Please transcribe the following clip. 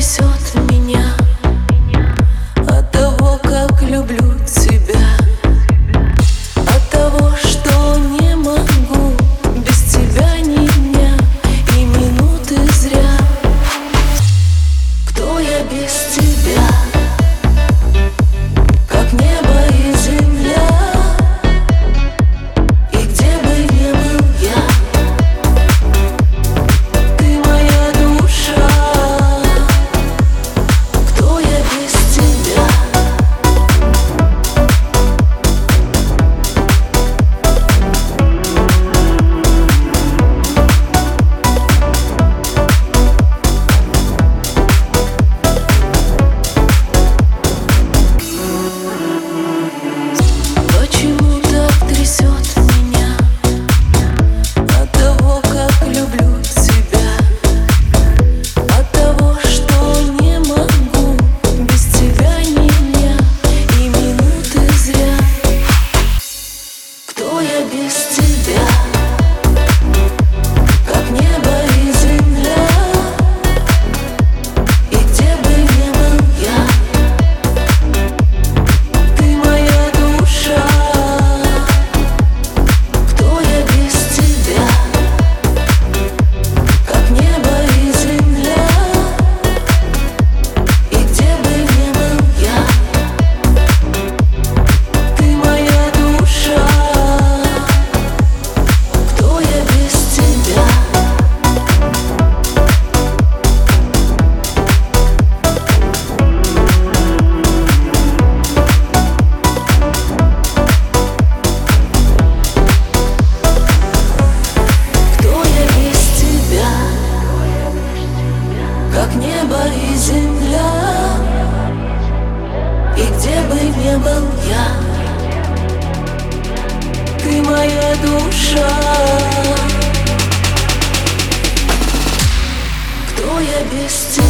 трясет не был я Ты моя душа Кто я без тебя?